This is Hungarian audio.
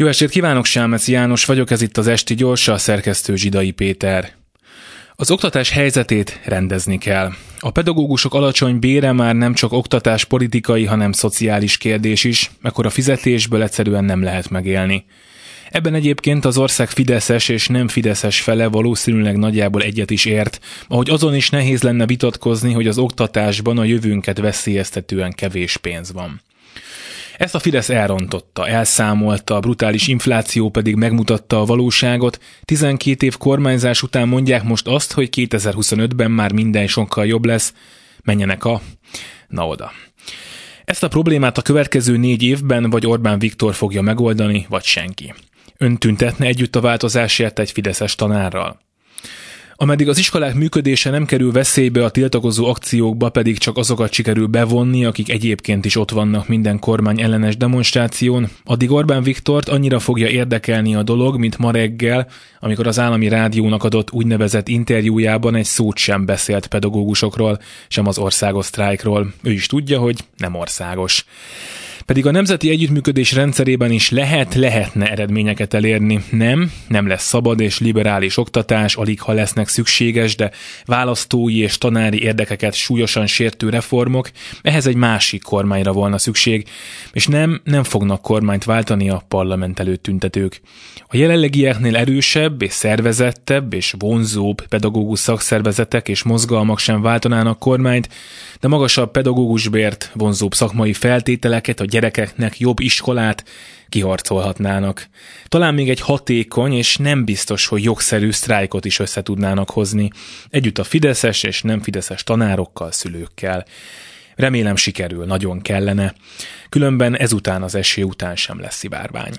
Jó estét kívánok, Sámeci János vagyok, ez itt az Esti Gyorsa, a szerkesztő Zsidai Péter. Az oktatás helyzetét rendezni kell. A pedagógusok alacsony bére már nem csak oktatás politikai, hanem szociális kérdés is, mekkora fizetésből egyszerűen nem lehet megélni. Ebben egyébként az ország fideszes és nem fideszes fele valószínűleg nagyjából egyet is ért, ahogy azon is nehéz lenne vitatkozni, hogy az oktatásban a jövőnket veszélyeztetően kevés pénz van. Ezt a Fidesz elrontotta, elszámolta, a brutális infláció pedig megmutatta a valóságot. 12 év kormányzás után mondják most azt, hogy 2025-ben már minden sokkal jobb lesz. Menjenek a... Na oda. Ezt a problémát a következő négy évben vagy Orbán Viktor fogja megoldani, vagy senki. Ön tüntetne együtt a változásért egy fideszes tanárral. Ameddig az iskolák működése nem kerül veszélybe, a tiltakozó akciókba pedig csak azokat sikerül bevonni, akik egyébként is ott vannak minden kormány ellenes demonstráción, addig Orbán Viktort annyira fogja érdekelni a dolog, mint ma reggel, amikor az állami rádiónak adott úgynevezett interjújában egy szót sem beszélt pedagógusokról, sem az országos sztrájkról. Ő is tudja, hogy nem országos. Pedig a nemzeti együttműködés rendszerében is lehet, lehetne eredményeket elérni. Nem, nem lesz szabad és liberális oktatás, alig ha lesznek szükséges, de választói és tanári érdekeket súlyosan sértő reformok, ehhez egy másik kormányra volna szükség, és nem, nem fognak kormányt váltani a parlament előtt tüntetők. A jelenlegieknél erősebb és szervezettebb és vonzóbb pedagógus szakszervezetek és mozgalmak sem váltanának kormányt, de magasabb pedagógusbért, vonzóbb szakmai feltételeket, a gyerekeknek jobb iskolát kiharcolhatnának. Talán még egy hatékony és nem biztos, hogy jogszerű sztrájkot is össze tudnának hozni, együtt a fideszes és nem fideszes tanárokkal, szülőkkel. Remélem sikerül, nagyon kellene. Különben ezután az esély után sem lesz szivárvány.